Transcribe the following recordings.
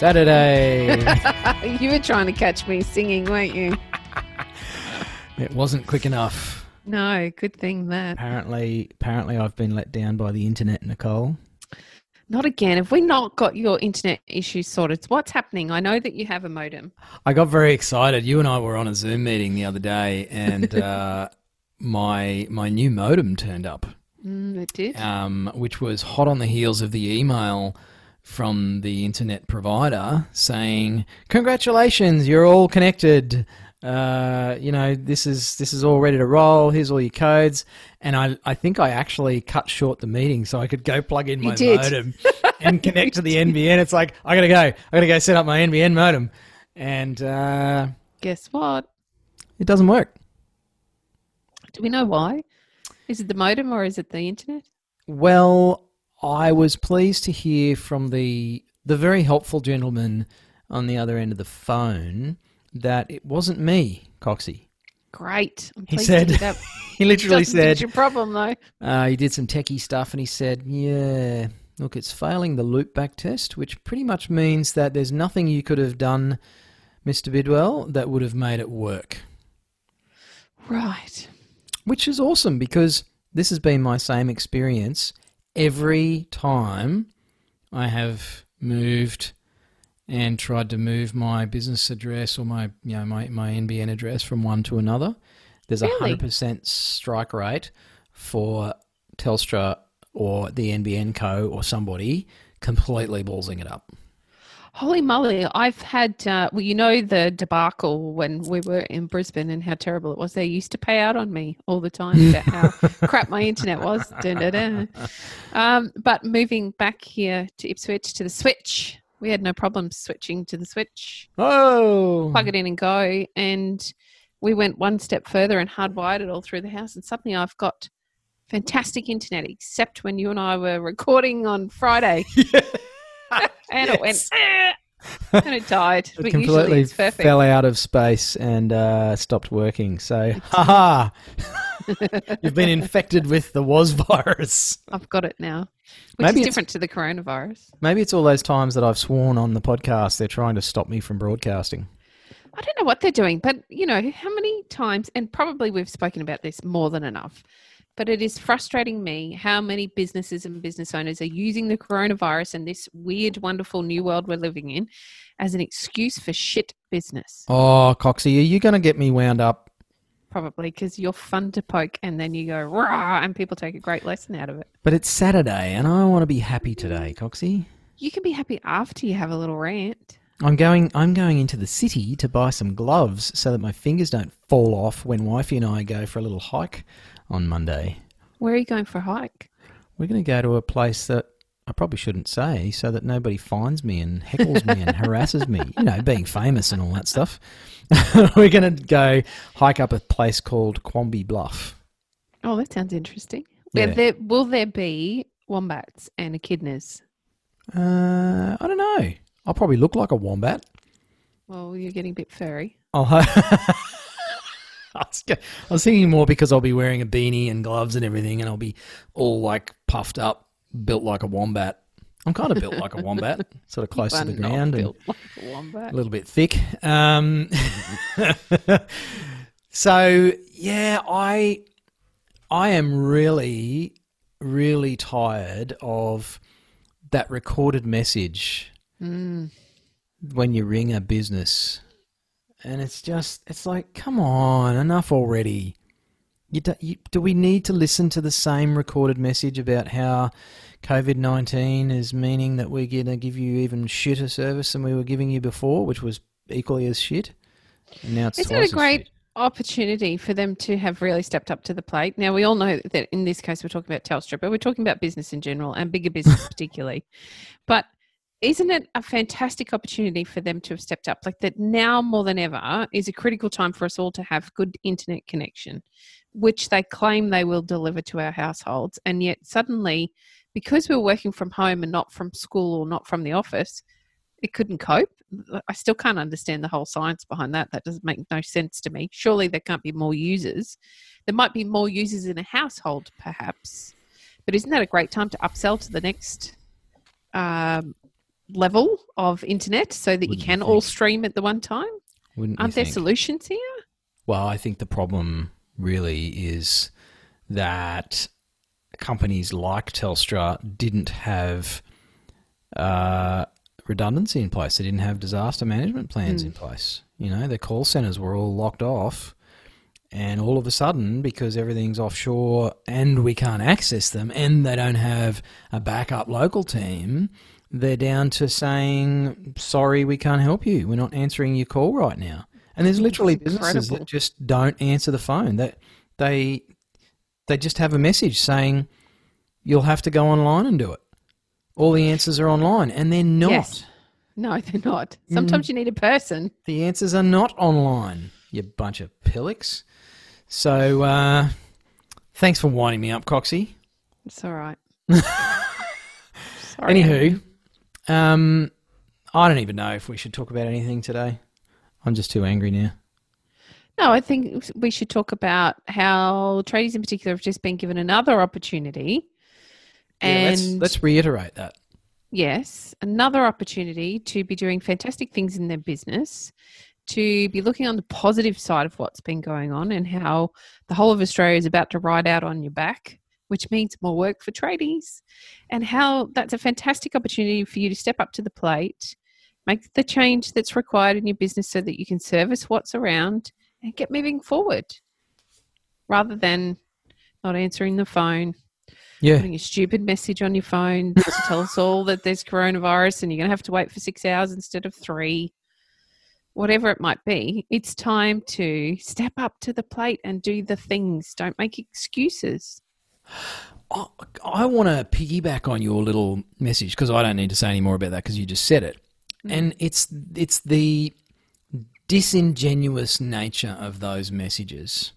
Saturday. you were trying to catch me singing, weren't you? it wasn't quick enough. No, good thing that. Apparently, apparently, I've been let down by the internet, Nicole. Not again. Have we not got your internet issues sorted? What's happening? I know that you have a modem. I got very excited. You and I were on a Zoom meeting the other day, and uh, my my new modem turned up. Mm, it did. Um, which was hot on the heels of the email from the internet provider saying, "Congratulations, you're all connected. Uh, you know this is this is all ready to roll. Here's all your codes." And I I think I actually cut short the meeting so I could go plug in my modem and connect to the NBN. It's like I gotta go. I gotta go set up my NBN modem, and uh, guess what? It doesn't work. Do we know why? Is it the modem or is it the internet? Well, I was pleased to hear from the the very helpful gentleman on the other end of the phone that it wasn't me, Coxie. Great. I'm he said he literally said your problem though. Uh, he did some techie stuff and he said, "Yeah, look, it's failing the loopback test, which pretty much means that there's nothing you could have done, Mr. Bidwell, that would have made it work." Right. Which is awesome because this has been my same experience every time I have moved and tried to move my business address or my you know my, my NBN address from one to another, there's a hundred percent strike rate for Telstra or the NBN Co or somebody completely ballsing it up. Holy moly! I've had uh, well, you know, the debacle when we were in Brisbane and how terrible it was. They used to pay out on me all the time about how crap my internet was. Um, but moving back here to Ipswich to the switch, we had no problem switching to the switch. Oh, plug it in and go. And we went one step further and hardwired it all through the house. And suddenly I've got fantastic internet, except when you and I were recording on Friday. Yeah. And yes. it went and it died. It completely fell out of space and uh, stopped working. So, haha, you've been infected with the Waz virus. I've got it now, which maybe is different to the coronavirus. Maybe it's all those times that I've sworn on the podcast they're trying to stop me from broadcasting. I don't know what they're doing, but you know, how many times, and probably we've spoken about this more than enough but it is frustrating me how many businesses and business owners are using the coronavirus and this weird, wonderful new world we're living in as an excuse for shit business. Oh, Coxie, are you going to get me wound up? Probably because you're fun to poke and then you go rah and people take a great lesson out of it. But it's Saturday and I want to be happy today, Coxie. You can be happy after you have a little rant. I'm going. I'm going into the city to buy some gloves so that my fingers don't fall off when wifey and I go for a little hike on Monday. Where are you going for a hike? We're going to go to a place that I probably shouldn't say so that nobody finds me and heckles me and harasses me. You know, being famous and all that stuff. We're going to go hike up a place called Quamby Bluff. Oh, that sounds interesting. Yeah. There, will there be wombats and echidnas? Uh, I don't know. I'll probably look like a wombat. Well, you're getting a bit furry. I'll. I was thinking more because I'll be wearing a beanie and gloves and everything, and I'll be all like puffed up, built like a wombat. I'm kind of built like a wombat, sort of close to the ground and like a, a, little bit thick. Um, so yeah, I I am really really tired of that recorded message mm. when you ring a business and it's just it's like come on enough already. You do, you, do we need to listen to the same recorded message about how covid-19 is meaning that we're going to give you even shitter service than we were giving you before which was equally as shit? And now it's isn't it a great opportunity for them to have really stepped up to the plate? Now we all know that in this case we're talking about telstra but we're talking about business in general and bigger business particularly. But isn't it a fantastic opportunity for them to have stepped up? Like that now more than ever is a critical time for us all to have good internet connection, which they claim they will deliver to our households. And yet suddenly, because we're working from home and not from school or not from the office, it couldn't cope. I still can't understand the whole science behind that. That doesn't make no sense to me. Surely there can't be more users. There might be more users in a household, perhaps. But isn't that a great time to upsell to the next um, level of internet so that Wouldn't you can all stream at the one time? Wouldn't Aren't there think? solutions here? Well, I think the problem really is that companies like Telstra didn't have uh, redundancy in place. They didn't have disaster management plans in place. You know, their call centers were all locked off. And all of a sudden, because everything's offshore and we can't access them and they don't have a backup local team, they're down to saying, sorry, we can't help you. We're not answering your call right now. And there's literally businesses that just don't answer the phone. That they they just have a message saying you'll have to go online and do it. All the answers are online, and they're not. Yes. No, they're not. Mm. Sometimes you need a person. The answers are not online. You bunch of pillocks. So, uh, thanks for winding me up, Coxie. It's all right. Sorry. Anywho, um, I don't even know if we should talk about anything today. I'm just too angry now. No, I think we should talk about how tradies in particular have just been given another opportunity. Yeah, let's, let's reiterate that. yes, another opportunity to be doing fantastic things in their business, to be looking on the positive side of what's been going on and how the whole of Australia is about to ride out on your back, which means more work for tradies, and how that's a fantastic opportunity for you to step up to the plate, make the change that's required in your business so that you can service what's around and get moving forward rather than not answering the phone Yeah. putting a stupid message on your phone to tell us all that there's coronavirus and you're going to have to wait for six hours instead of three, whatever it might be, it's time to step up to the plate and do the things. Don't make excuses. I, I want to piggyback on your little message because I don't need to say any more about that because you just said it, and it's it's the disingenuous nature of those messages.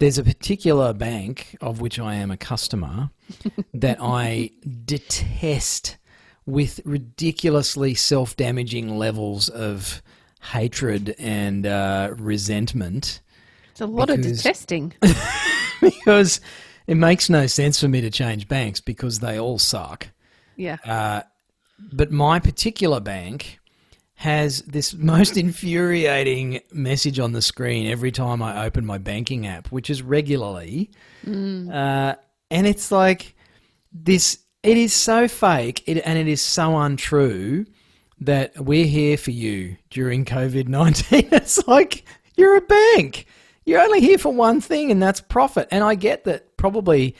There's a particular bank of which I am a customer that I detest with ridiculously self-damaging levels of hatred and uh, resentment It's a lot of detesting. because it makes no sense for me to change banks because they all suck. Yeah. Uh, but my particular bank has this most infuriating message on the screen every time I open my banking app, which is regularly. Uh, and it's like this, it is so fake it, and it is so untrue that we're here for you during COVID 19. It's like you're a bank. You're only here for one thing, and that's profit. And I get that probably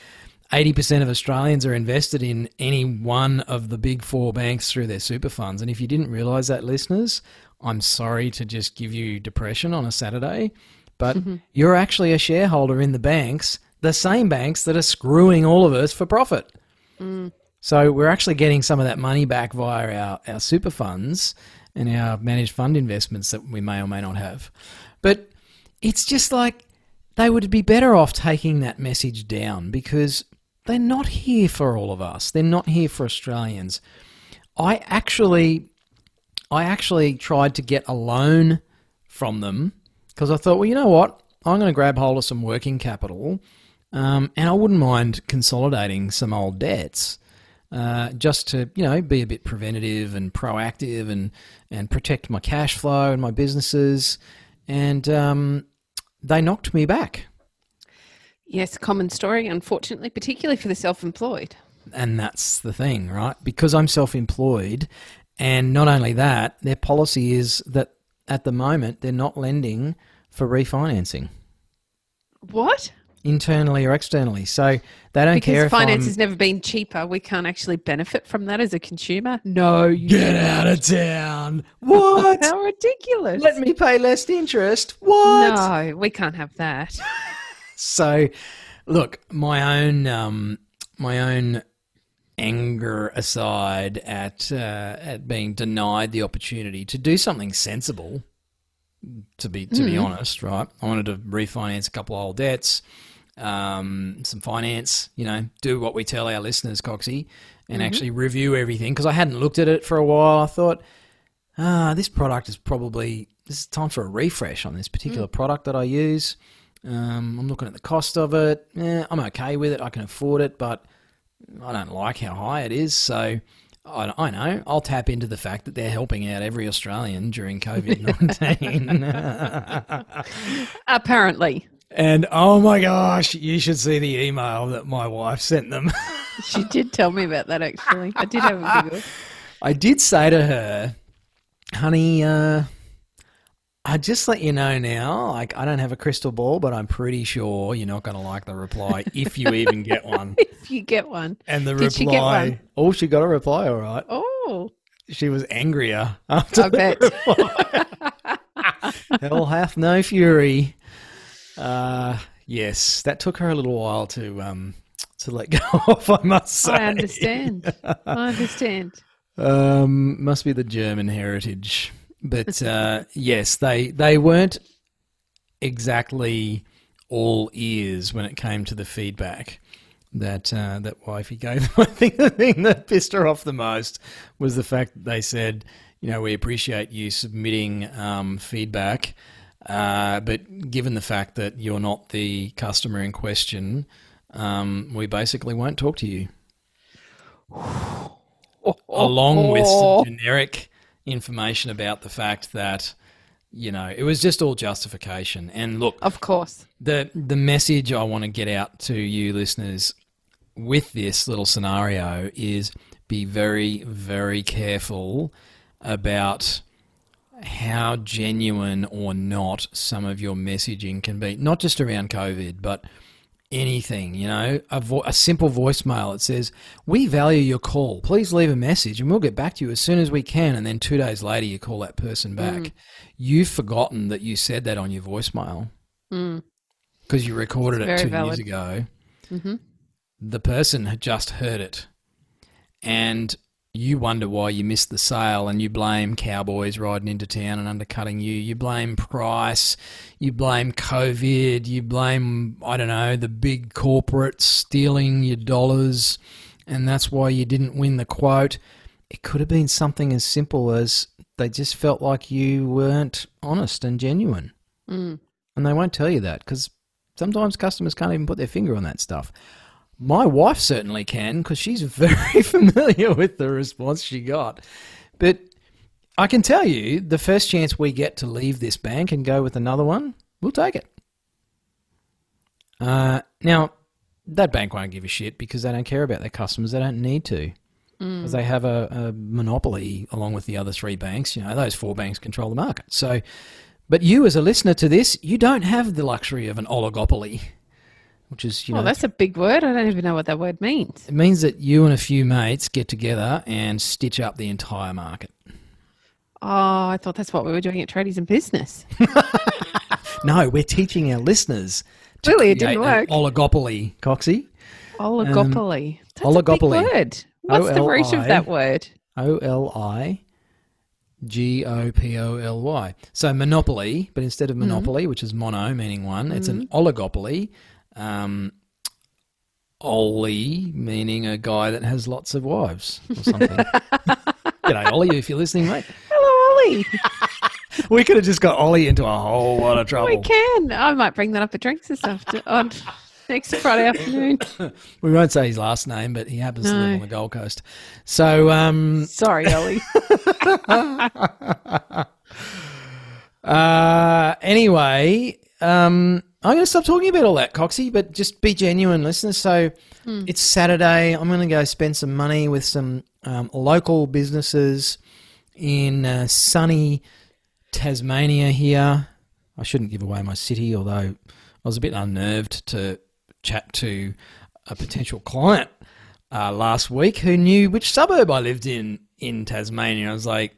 80% of Australians are invested in any one of the big four banks through their super funds. And if you didn't realize that, listeners, I'm sorry to just give you depression on a Saturday, but mm-hmm. you're actually a shareholder in the banks, the same banks that are screwing all of us for profit. Mm. So we're actually getting some of that money back via our, our super funds and our managed fund investments that we may or may not have. But it's just like they would be better off taking that message down because they're not here for all of us. They're not here for Australians. I actually I actually tried to get a loan from them because I thought, well, you know what? I'm going to grab hold of some working capital um, and I wouldn't mind consolidating some old debts uh, just to, you know, be a bit preventative and proactive and, and protect my cash flow and my businesses. And um, they knocked me back. Yes, common story, unfortunately, particularly for the self employed. And that's the thing, right? Because I'm self employed, and not only that, their policy is that at the moment they're not lending for refinancing What? Internally or externally. So they don't care Because if finance I'm, has never been cheaper. We can't actually benefit from that as a consumer. No, you get out of town. What? How ridiculous. Let me pay less interest. What? No, we can't have that. So, look, my own um, my own anger aside at uh, at being denied the opportunity to do something sensible. To be to be honest, right? I wanted to refinance a couple of old debts, um, some finance. You know, do what we tell our listeners, Coxie, and actually review everything because I hadn't looked at it for a while. I thought, ah, this product is probably this is time for a refresh on this particular product that I use. Um, I'm looking at the cost of it. Eh, I'm okay with it. I can afford it, but I don't like how high it is. So I, I know I'll tap into the fact that they're helping out every Australian during COVID 19. Apparently. And oh my gosh, you should see the email that my wife sent them. She did tell me about that actually. I did have a look. I did say to her, honey, uh, I just let you know now, like I don't have a crystal ball, but I'm pretty sure you're not going to like the reply if you even get one. If you get one. And the Did she get reply, one? oh, she got a reply, all right. Oh, She was angrier after I bet. Hell hath no fury. Uh, yes, that took her a little while to um to let go of. I must say. I understand. I understand. Um, must be the German heritage, but uh, yes, they they weren't exactly all ears when it came to the feedback that uh, that wifey gave them. I think the thing that pissed her off the most was the fact that they said, you know, we appreciate you submitting um, feedback, uh, but given the fact that you're not the customer in question, um, we basically won't talk to you along with some generic information about the fact that you know it was just all justification and look Of course. the the message I want to get out to you listeners with this little scenario is be very very careful about how genuine or not some of your messaging can be not just around covid but anything you know a, vo- a simple voicemail that says we value your call please leave a message and we'll get back to you as soon as we can and then 2 days later you call that person back you've forgotten that you said that on your voicemail Mm. because you recorded it two valid. years ago. Mhm. The person had just heard it, and you wonder why you missed the sale, and you blame cowboys riding into town and undercutting you. You blame price, you blame COVID, you blame I don't know the big corporates stealing your dollars, and that's why you didn't win the quote. It could have been something as simple as they just felt like you weren't honest and genuine. Mm. And they won't tell you that because sometimes customers can't even put their finger on that stuff. My wife certainly can because she's very familiar with the response she got. But I can tell you the first chance we get to leave this bank and go with another one, we'll take it. Uh, now, that bank won't give a shit because they don't care about their customers. They don't need to because they have a, a monopoly along with the other three banks. You know, those four banks control the market. So, but you as a listener to this, you don't have the luxury of an oligopoly, which is you Well, know that's a big word. I don't even know what that word means. it means that you and a few mates get together and stitch up the entire market. Oh, I thought that's what we were doing at Tradies and Business. No, we're teaching our listeners. to Really, it didn't work. Oligopoly, Coxie. Oligopoly. Um, that's oligopoly. a big word. What's the root of that word? O L I G O P O L Y. So monopoly, but instead of hmm. monopoly, which is mono meaning one, it's an hmm. oligopoly. Um, Ollie, meaning a guy that has lots of wives or something. G'day, Ollie, if you're listening, mate. Hello, Ollie. We could have just got Ollie into a whole lot of trouble. we can. I might bring that up at drinks this after on next Friday afternoon. We won't say his last name, but he happens to live on the Gold Coast. So, um, Sorry, Ollie. Uh, anyway, um, I'm going to stop talking about all that, Coxie, but just be genuine, listeners. So it's Saturday. I'm going to go spend some money with some um, local businesses in uh, sunny Tasmania here. I shouldn't give away my city, although I was a bit unnerved to chat to a potential client uh, last week who knew which suburb I lived in in Tasmania. I was like,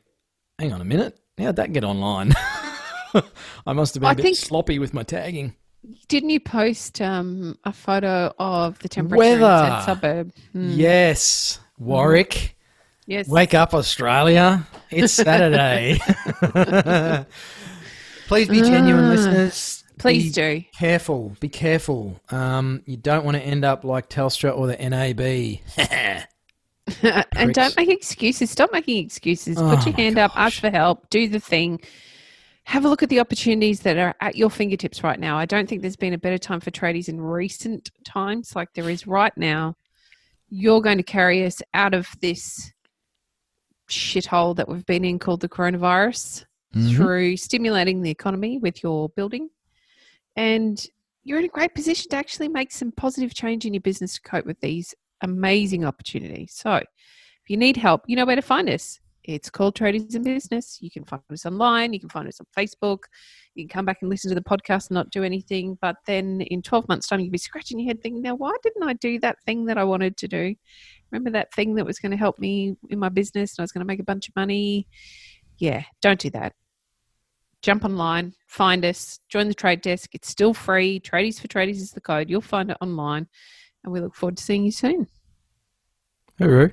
hang on a minute, how'd that get online? I must have been I a bit think- sloppy with my tagging. Didn't you post um, a photo of the temperature in Weather. said suburb? Hmm. Yes, Warwick. Yes. Wake up, Australia. It's Saturday. Please be genuine, Ah. listeners. Please Be do. Careful. Be careful. Um, you don't want to end up like Telstra or the NAB. and don't make excuses. Stop making excuses. Oh Put your hand up, ask for help, do the thing. Have a look at the opportunities that are at your fingertips right now. I don't think there's been a better time for tradies in recent times like there is right now. You're going to carry us out of this shithole that we've been in called the coronavirus Mhm. through stimulating the economy with your building. And you're in a great position to actually make some positive change in your business to cope with these amazing opportunities. So, if you need help, you know where to find us. It's called Tradies in Business. You can find us online. You can find us on Facebook. You can come back and listen to the podcast and not do anything. But then in 12 months' time, you'll be scratching your head thinking, now, why didn't I do that thing that I wanted to do? Remember that thing that was going to help me in my business and I was going to make a bunch of money? Yeah, don't do that. Jump online, find us, join the trade desk. It's still free. Tradies for Tradies is the code. You'll find it online. And we look forward to seeing you soon. Hooroo.